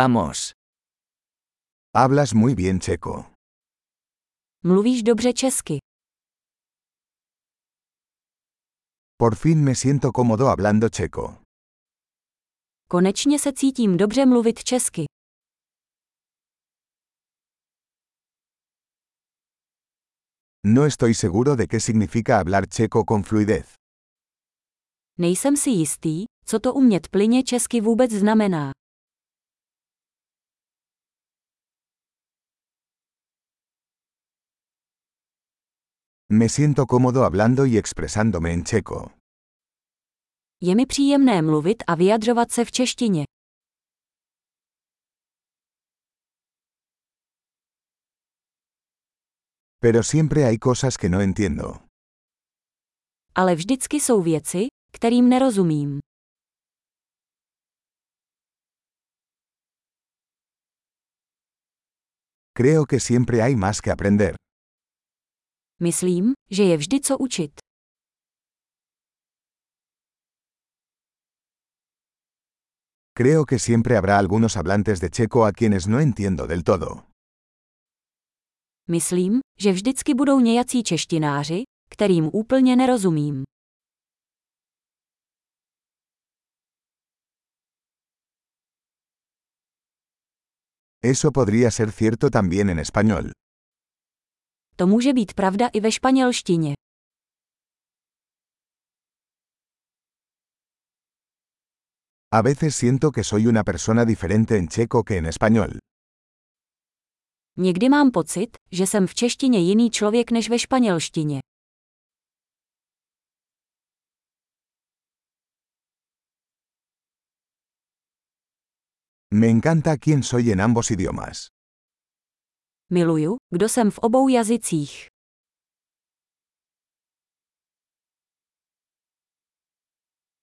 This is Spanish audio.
Vamos. Hablas muy bien checo. Mluvíš dobře česky. Por fin me siento cómodo hablando checo. Konečně se cítím dobře mluvit česky. No estoy seguro de qué significa hablar checo con fluidez. Nejsem si jistý, co to umět plyně česky vůbec znamená. Me siento cómodo hablando y expresándome en checo. Je mi příjemné mluvit a vyjadřovat se v češtině. Pero siempre hay cosas que no entiendo. Ale vždycky jsou věci, kterým nerozumím. Creo que siempre hay más que aprender. Myslím, že je vždy co učit. Creo que siempre habrá algunos hablantes de checo a quienes no entiendo del todo. Myslím, že vždycky budou nějací češtináři, kterým úplně nerozumím. Eso podría ser cierto también en español. To může být pravda i ve španělštině. A veces siento que soy una persona diferente en checo que en español. Někdy mám pocit, že jsem v češtině jiný člověk než ve španělštině. Me encanta quién soy en ambos idiomas. Miluju, kdo jsem v obou jazycích.